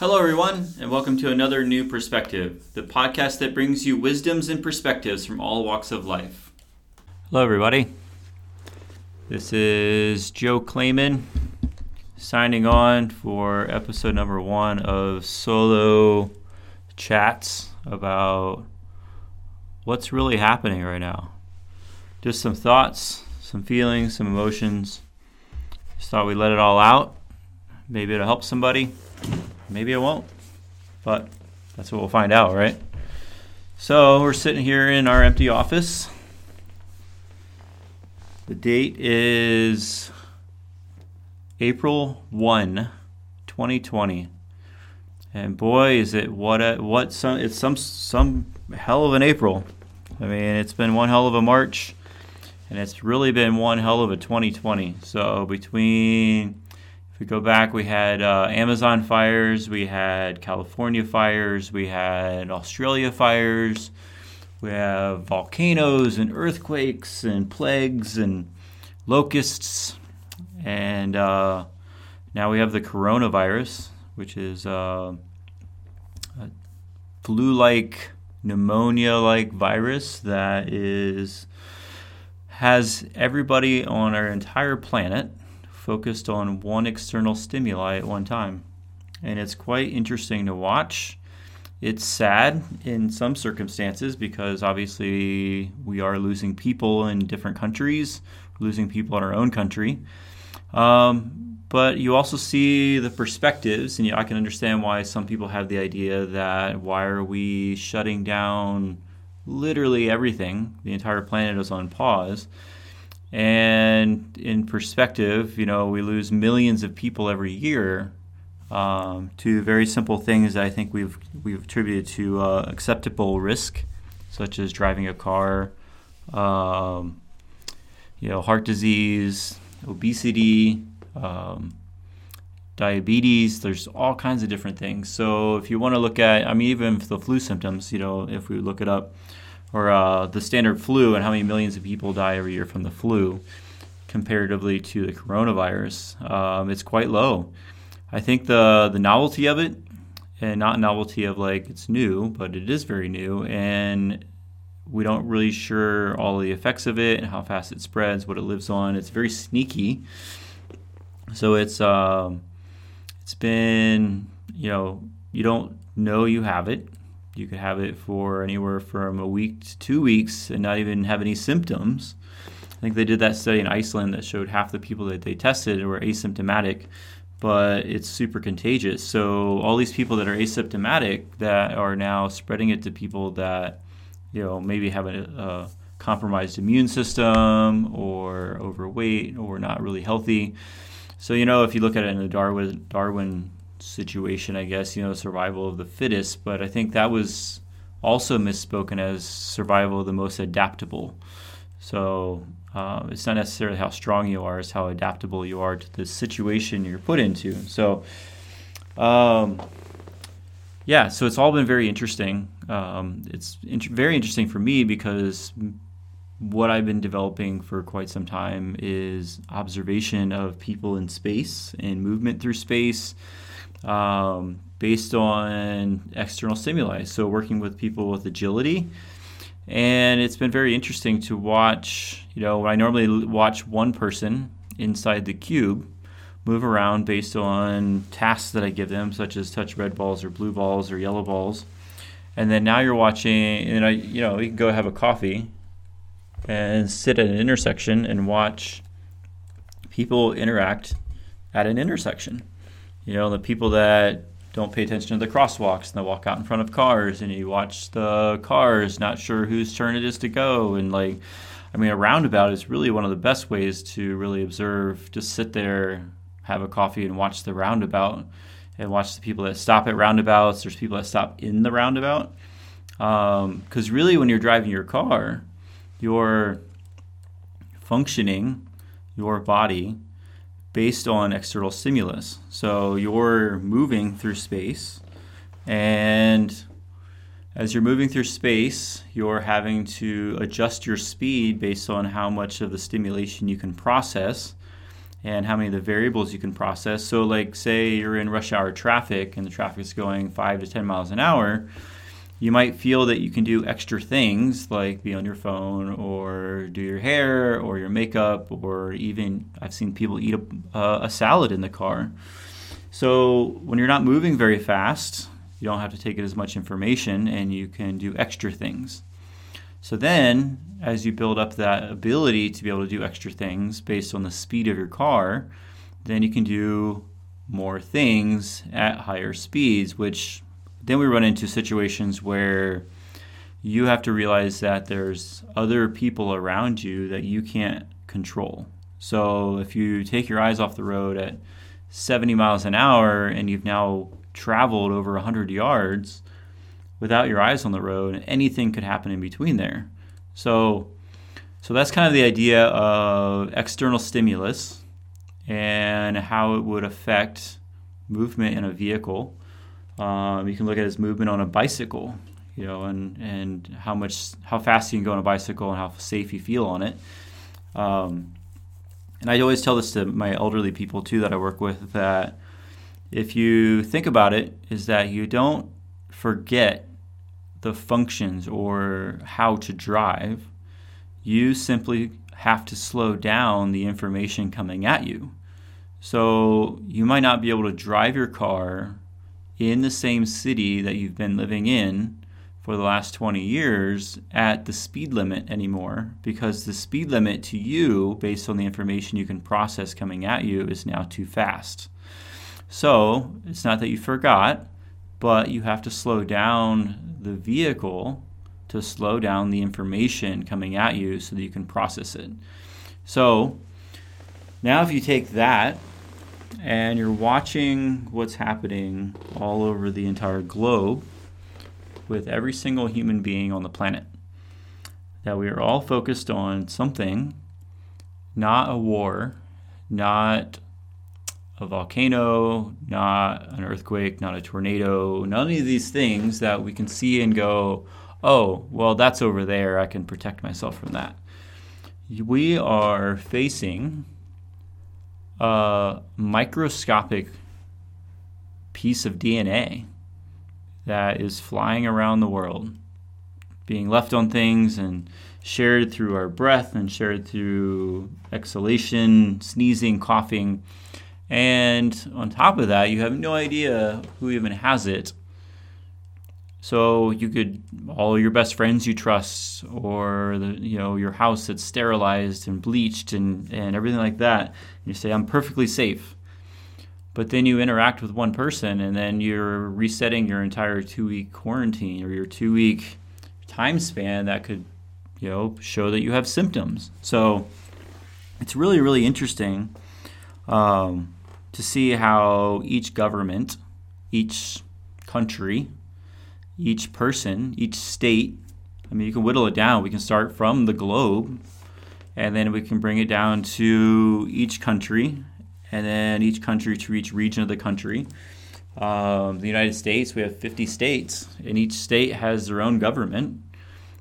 Hello, everyone, and welcome to another New Perspective, the podcast that brings you wisdoms and perspectives from all walks of life. Hello, everybody. This is Joe Clayman signing on for episode number one of solo chats about what's really happening right now. Just some thoughts, some feelings, some emotions. Just thought we'd let it all out. Maybe it'll help somebody maybe it won't. But that's what we'll find out, right? So we're sitting here in our empty office. The date is April 1, 2020. And boy, is it what a, what some it's some some hell of an April. I mean, it's been one hell of a March and it's really been one hell of a 2020. So between if we go back, we had uh, Amazon fires, we had California fires, we had Australia fires, we have volcanoes and earthquakes and plagues and locusts, and uh, now we have the coronavirus, which is uh, a flu-like, pneumonia-like virus that is has everybody on our entire planet focused on one external stimuli at one time. And it's quite interesting to watch. It's sad in some circumstances because obviously we are losing people in different countries, losing people in our own country. Um, but you also see the perspectives, and I can understand why some people have the idea that why are we shutting down literally everything? The entire planet is on pause. And in perspective, you know, we lose millions of people every year um, to very simple things that I think we've we've attributed to uh, acceptable risk, such as driving a car, um, you know, heart disease, obesity, um, diabetes. There's all kinds of different things. So if you want to look at, I mean, even the flu symptoms, you know, if we look it up or uh, the standard flu and how many millions of people die every year from the flu comparatively to the coronavirus, um, it's quite low. I think the the novelty of it, and not novelty of like it's new, but it is very new, and we don't really sure all the effects of it and how fast it spreads, what it lives on. It's very sneaky, so it's um, it's been you know you don't know you have it you could have it for anywhere from a week to two weeks and not even have any symptoms. I think they did that study in Iceland that showed half the people that they tested were asymptomatic, but it's super contagious. So all these people that are asymptomatic that are now spreading it to people that you know maybe have a, a compromised immune system or overweight or not really healthy. So you know if you look at it in the Darwin Darwin situation, I guess, you know, survival of the fittest, but I think that was also misspoken as survival of the most adaptable. So uh, it's not necessarily how strong you are, it's how adaptable you are to the situation you're put into. So, um, yeah, so it's all been very interesting. Um, it's very interesting for me because what I've been developing for quite some time is observation of people in space and movement through space um, based on external stimuli. So, working with people with agility. And it's been very interesting to watch. You know, I normally watch one person inside the cube move around based on tasks that I give them, such as touch red balls or blue balls or yellow balls. And then now you're watching, and I, you know, you can go have a coffee and sit at an intersection and watch people interact at an intersection. You know, the people that don't pay attention to the crosswalks and they walk out in front of cars and you watch the cars not sure whose turn it is to go. And like I mean a roundabout is really one of the best ways to really observe just sit there have a coffee and watch the roundabout and watch the people that stop at roundabouts. There's people that stop in the roundabout. Because um, really when you're driving your car you're functioning your body based on external stimulus. So you're moving through space, and as you're moving through space, you're having to adjust your speed based on how much of the stimulation you can process. and how many of the variables you can process. So, like, say you're in rush hour traffic and the traffic is going five to 10 miles an hour, you might feel that you can do extra things like be on your phone or do your hair or your makeup, or even I've seen people eat a, uh, a salad in the car. So, when you're not moving very fast, you don't have to take it as much information and you can do extra things. So then, as you build up that ability to be able to do extra things based on the speed of your car, then you can do more things at higher speeds, which then we run into situations where you have to realize that there's other people around you that you can't control. So if you take your eyes off the road at 70 miles an hour and you've now traveled over 100 yards, without your eyes on the road, anything could happen in between there. So, so that's kind of the idea of external stimulus and how it would affect movement in a vehicle. Um, you can look at his movement on a bicycle, you know, and and how much how fast you can go on a bicycle and how safe you feel on it. Um, and I always tell this to my elderly people too that I work with that if you think about it, is that you don't forget the functions or how to drive. You simply have to slow down the information coming at you. So you might not be able to drive your car in the same city that you've been living in for the last 20 years at the speed limit anymore because the speed limit to you, based on the information you can process coming at you, is now too fast. So it's not that you forgot, but you have to slow down the vehicle to slow down the information coming at you so that you can process it. So now, if you take that and you're watching what's happening all over the entire globe with every single human being on the planet, that we are all focused on something, not a war, not a volcano, not an earthquake, not a tornado, none of these things that we can see and go, oh, well, that's over there. I can protect myself from that. We are facing a microscopic piece of DNA that is flying around the world, being left on things and shared through our breath and shared through exhalation, sneezing, coughing and on top of that, you have no idea who even has it. So you could all your best friends you trust, or the you know your house that's sterilized and bleached and and everything like that. And you say I'm perfectly safe, but then you interact with one person, and then you're resetting your entire two week quarantine or your two week time span that could you know show that you have symptoms. So it's really really interesting. Um, to see how each government, each country, each person, each state, I mean, you can whittle it down. We can start from the globe, and then we can bring it down to each country, and then each country to each region of the country. Um, the United States, we have 50 states, and each state has their own government.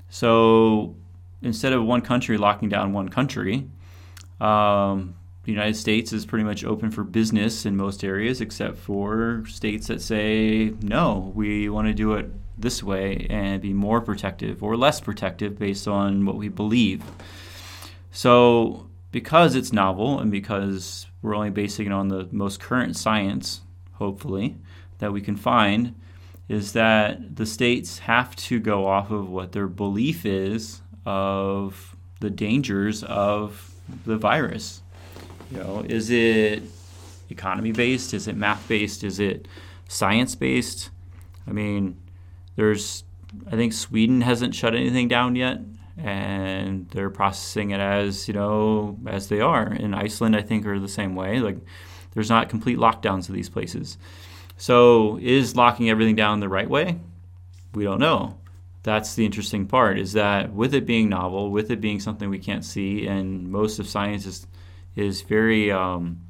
So instead of one country locking down one country, um, the United States is pretty much open for business in most areas, except for states that say, no, we want to do it this way and be more protective or less protective based on what we believe. So, because it's novel and because we're only basing it on the most current science, hopefully, that we can find, is that the states have to go off of what their belief is of the dangers of the virus you know, is it economy based? Is it math based? Is it science based? I mean, there's, I think Sweden hasn't shut anything down yet, and they're processing it as you know as they are. In Iceland, I think are the same way. Like, there's not complete lockdowns of these places. So, is locking everything down the right way? We don't know. That's the interesting part. Is that with it being novel, with it being something we can't see, and most of science is is very um,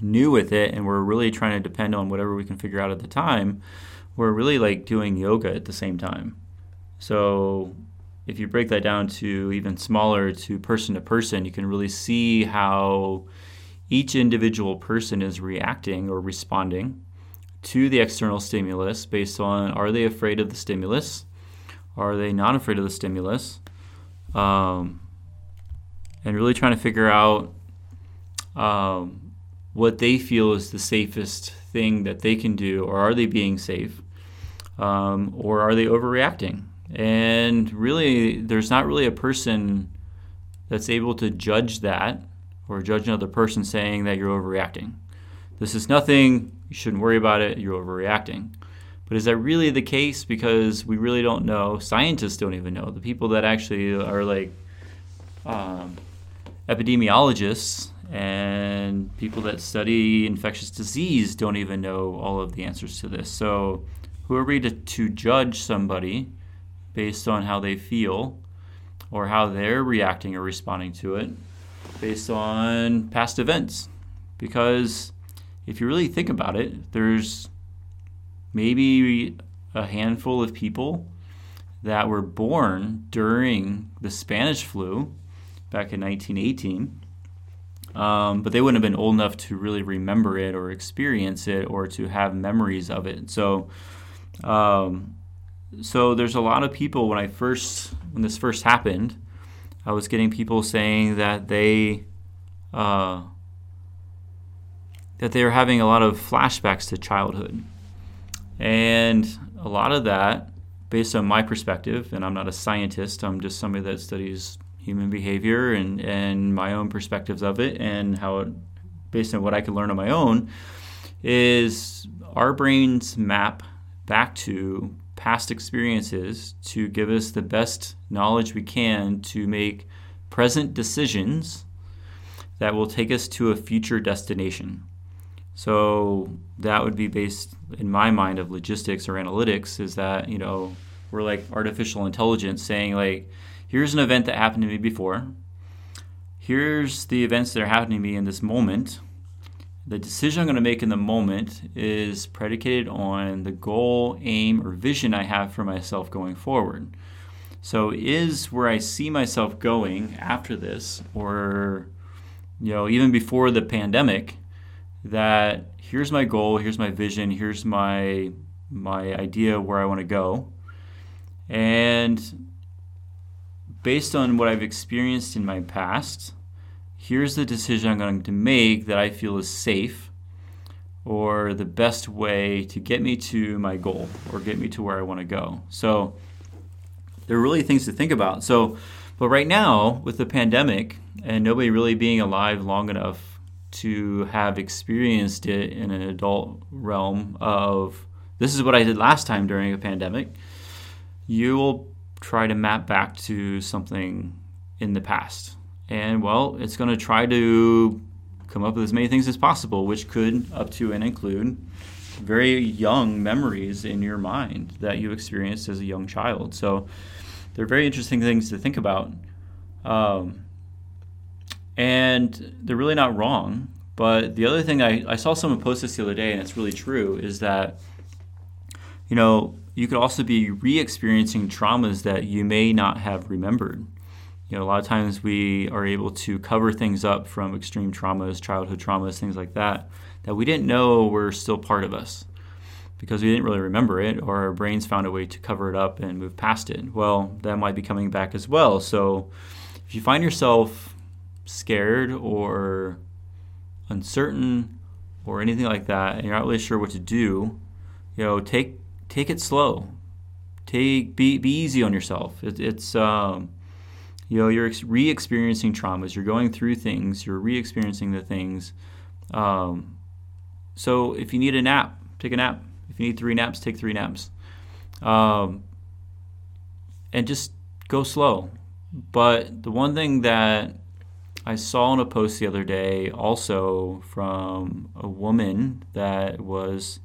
new with it, and we're really trying to depend on whatever we can figure out at the time. We're really like doing yoga at the same time. So if you break that down to even smaller to person to person, you can really see how each individual person is reacting or responding to the external stimulus based on are they afraid of the stimulus? Are they not afraid of the stimulus? Um, and really trying to figure out um, what they feel is the safest thing that they can do, or are they being safe, um, or are they overreacting? And really, there's not really a person that's able to judge that or judge another person saying that you're overreacting. This is nothing, you shouldn't worry about it, you're overreacting. But is that really the case? Because we really don't know. Scientists don't even know. The people that actually are like um, epidemiologists and people that study infectious disease don't even know all of the answers to this. So, who are we to, to judge somebody based on how they feel or how they're reacting or responding to it based on past events? Because if you really think about it, there's maybe a handful of people that were born during the Spanish flu back in 1918. Um, but they wouldn't have been old enough to really remember it or experience it or to have memories of it. So, um, so there's a lot of people when I first when this first happened, I was getting people saying that they uh, that they were having a lot of flashbacks to childhood, and a lot of that, based on my perspective, and I'm not a scientist, I'm just somebody that studies human behavior and, and my own perspectives of it and how it, based on what I can learn on my own, is our brains map back to past experiences to give us the best knowledge we can to make present decisions that will take us to a future destination. So that would be based in my mind of logistics or analytics is that, you know, we're like artificial intelligence saying like here's an event that happened to me before. Here's the events that are happening to me in this moment. The decision I'm going to make in the moment is predicated on the goal, aim, or vision I have for myself going forward. So, is where I see myself going after this, or you know, even before the pandemic, that here's my goal, here's my vision, here's my my idea where I want to go, and based on what I've experienced in my past, here's the decision I'm going to make that I feel is safe or the best way to get me to my goal or get me to where I want to go. So there are really things to think about. So, but right now with the pandemic and nobody really being alive long enough to have experienced it in an adult realm of this is what I did last time during a pandemic, you will try to map back to something in the past. And well, it's going to try to come up with as many things as possible, which could up to and include very young memories in your mind that you experienced as a young child. So they're very interesting things to think about. Um, and they're really not wrong. But the other thing I, I saw someone post this the other day, and it's really true, is that, you know, you could also be re experiencing traumas that you may not have remembered. You know, a lot of times we are able to cover things up from extreme traumas, childhood traumas, things like that, that we didn't know were still part of us because we didn't really remember it or our brains found a way to cover it up and move past it. Well, that might be coming back as well. So if you find yourself scared or uncertain or anything like that and you're not really sure what to do, you know, take take it slow. Take be be easy on yourself. It, it's um, you know you're re-experiencing traumas. You're going through things. You're re-experiencing the things. Um, so if you need a nap, take a nap. If you need three naps, take three naps. Um, and just go slow. But the one thing that I saw in a post the other day, also from a woman that was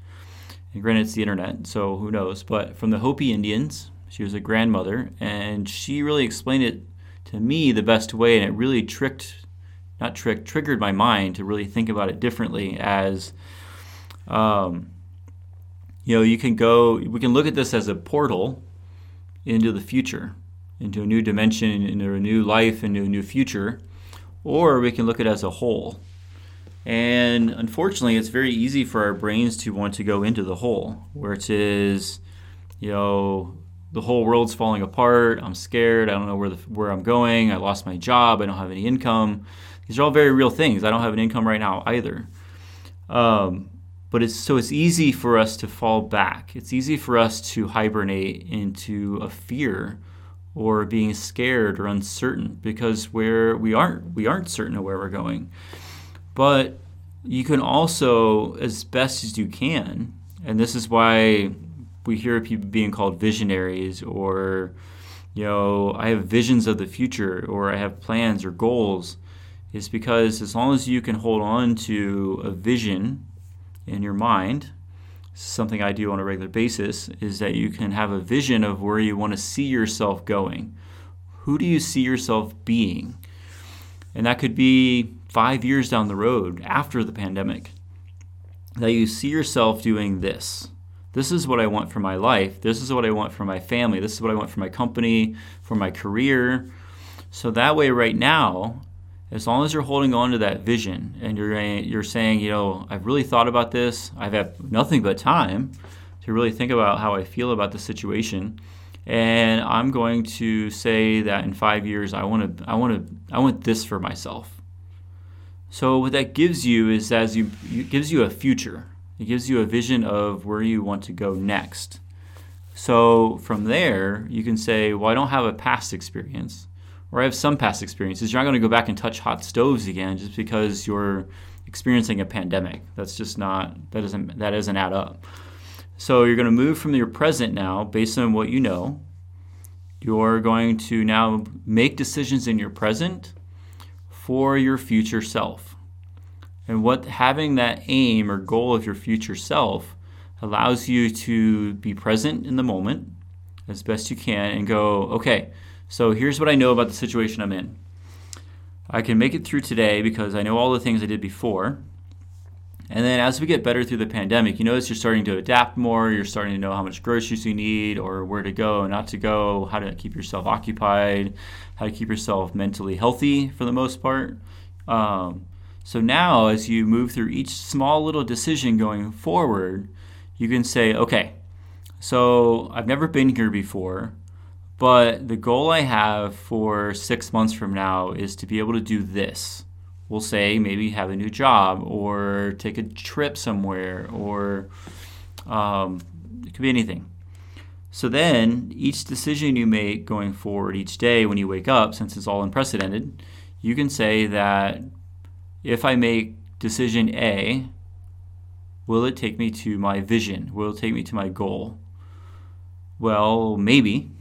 and granted, it's the internet, so who knows? But from the Hopi Indians, she was a grandmother, and she really explained it to me the best way, and it really tricked, not tricked, triggered my mind to really think about it differently. As, um, you know, you can go, we can look at this as a portal into the future, into a new dimension, into a new life, into a new future, or we can look at it as a whole. And unfortunately, it's very easy for our brains to want to go into the hole, which is, you know, the whole world's falling apart. I'm scared. I don't know where the, where I'm going. I lost my job. I don't have any income. These are all very real things. I don't have an income right now either. Um, but it's so it's easy for us to fall back. It's easy for us to hibernate into a fear or being scared or uncertain because where we aren't we aren't certain of where we're going. But you can also, as best as you can, and this is why we hear people being called visionaries or, you know, I have visions of the future or I have plans or goals, is because as long as you can hold on to a vision in your mind, something I do on a regular basis, is that you can have a vision of where you want to see yourself going. Who do you see yourself being? And that could be five years down the road after the pandemic, that you see yourself doing this. This is what I want for my life. This is what I want for my family. This is what I want for my company, for my career. So that way, right now, as long as you're holding on to that vision and you're you're saying, you know, I've really thought about this. I've had nothing but time to really think about how I feel about the situation, and I'm going to say that in five years, I want to, I want to, I want this for myself. So what that gives you is as you it gives you a future. It gives you a vision of where you want to go next. So from there, you can say, well, I don't have a past experience, or I have some past experiences. You're not going to go back and touch hot stoves again just because you're experiencing a pandemic. That's just not that doesn't that doesn't add up. So you're going to move from your present now based on what you know. You're going to now make decisions in your present for your future self. And what having that aim or goal of your future self allows you to be present in the moment as best you can and go, okay, so here's what I know about the situation I'm in. I can make it through today because I know all the things I did before. And then as we get better through the pandemic, you notice you're starting to adapt more. You're starting to know how much groceries you need or where to go and not to go, how to keep yourself occupied, how to keep yourself mentally healthy for the most part. Um, so now, as you move through each small little decision going forward, you can say, okay, so I've never been here before, but the goal I have for six months from now is to be able to do this. We'll say maybe have a new job or take a trip somewhere or um, it could be anything. So then, each decision you make going forward each day when you wake up, since it's all unprecedented, you can say that if I make decision A, will it take me to my vision? Will it take me to my goal? Well, maybe,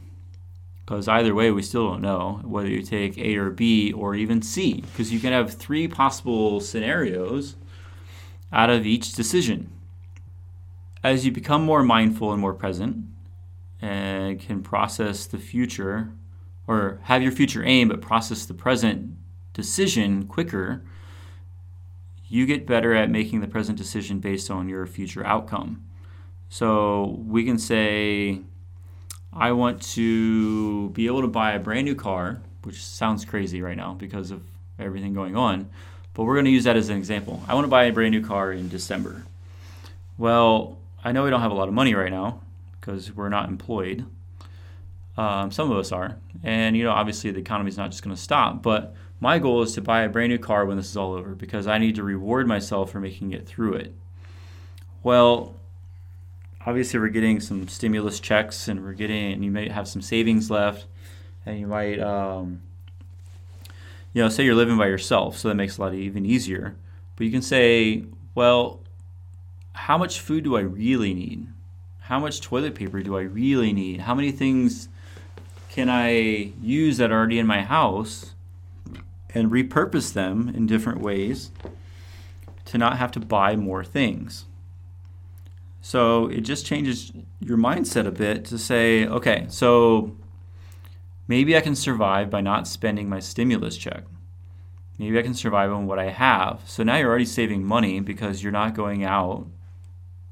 because either way, we still don't know whether you take A or B or even C, because you can have three possible scenarios out of each decision. As you become more mindful and more present, and can process the future or have your future aim but process the present decision quicker, you get better at making the present decision based on your future outcome. So we can say, I want to be able to buy a brand new car, which sounds crazy right now because of everything going on, but we're going to use that as an example. I want to buy a brand new car in December. Well, I know we don't have a lot of money right now, because we're not employed. Um, some of us are. And, you know, obviously the economy is not just going to stop. But my goal is to buy a brand new car when this is all over because I need to reward myself for making it through it. Well, obviously we're getting some stimulus checks and we're getting, and you might have some savings left. And you might, um, you know, say you're living by yourself. So that makes a lot even easier. But you can say, well, how much food do I really need? how much toilet paper do I really need? How many things can I use that are already in my house and repurpose them in different ways to not have to buy more things? So it just changes your mindset a bit to say, okay, so maybe I can survive by not spending my stimulus check. Maybe I can survive on what I have. So now you're already saving money because you're not going out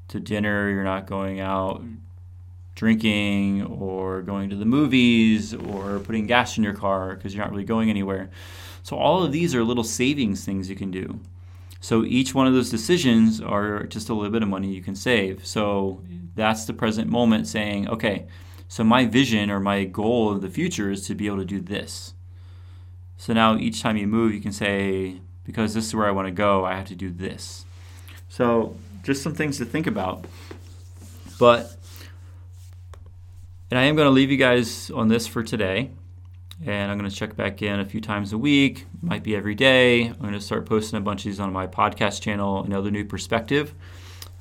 to dinner, you're not going out drinking or going to the movies or putting gas in your car because you're not really going anywhere. So all of these are little savings things you can do. So each one of those decisions are just a little bit of money you can save. So that's the present moment saying, okay, so my vision or my goal of the future is to be able to do this. So now each time you move, you can say, because this is where I want to go, I have to do this. So just some things to think about. But, and I am going to leave you guys on this for today and I'm going to check back in a few times a week. Might be every day. I'm going to start posting a bunch of these on my podcast channel, Another New Perspective,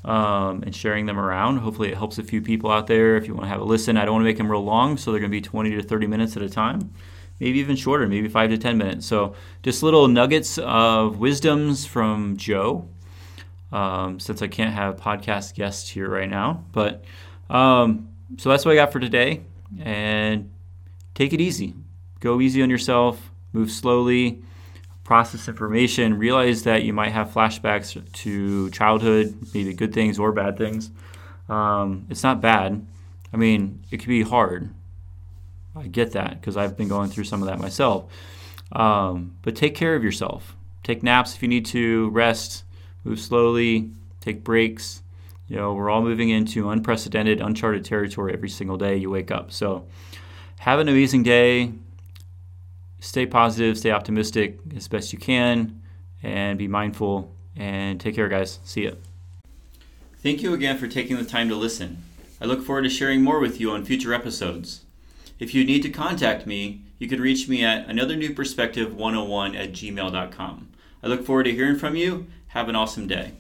um, and sharing them around. Hopefully, it helps a few people out there. If you want to have a listen, I don't want to make them real long, so they're going to be 20 to 30 minutes at a time, maybe even shorter, maybe five to 10 minutes. So, just little nuggets of wisdoms from Joe. Um, since I can't have podcast guests here right now, but um, so that's what I got for today, and take it easy go easy on yourself, move slowly, process information, realize that you might have flashbacks to childhood, maybe good things or bad things. Um, it's not bad. I mean, it can be hard. I get that because I've been going through some of that myself. Um, but take care of yourself. Take naps if you need to, rest, move slowly, take breaks. You know, we're all moving into unprecedented, uncharted territory every single day you wake up. So have an amazing day stay positive, stay optimistic as best you can, and be mindful. And take care, guys. See ya. Thank you again for taking the time to listen. I look forward to sharing more with you on future episodes. If you need to contact me, you can reach me at another new perspective 101 at gmail.com. I look forward to hearing from you. Have an awesome day.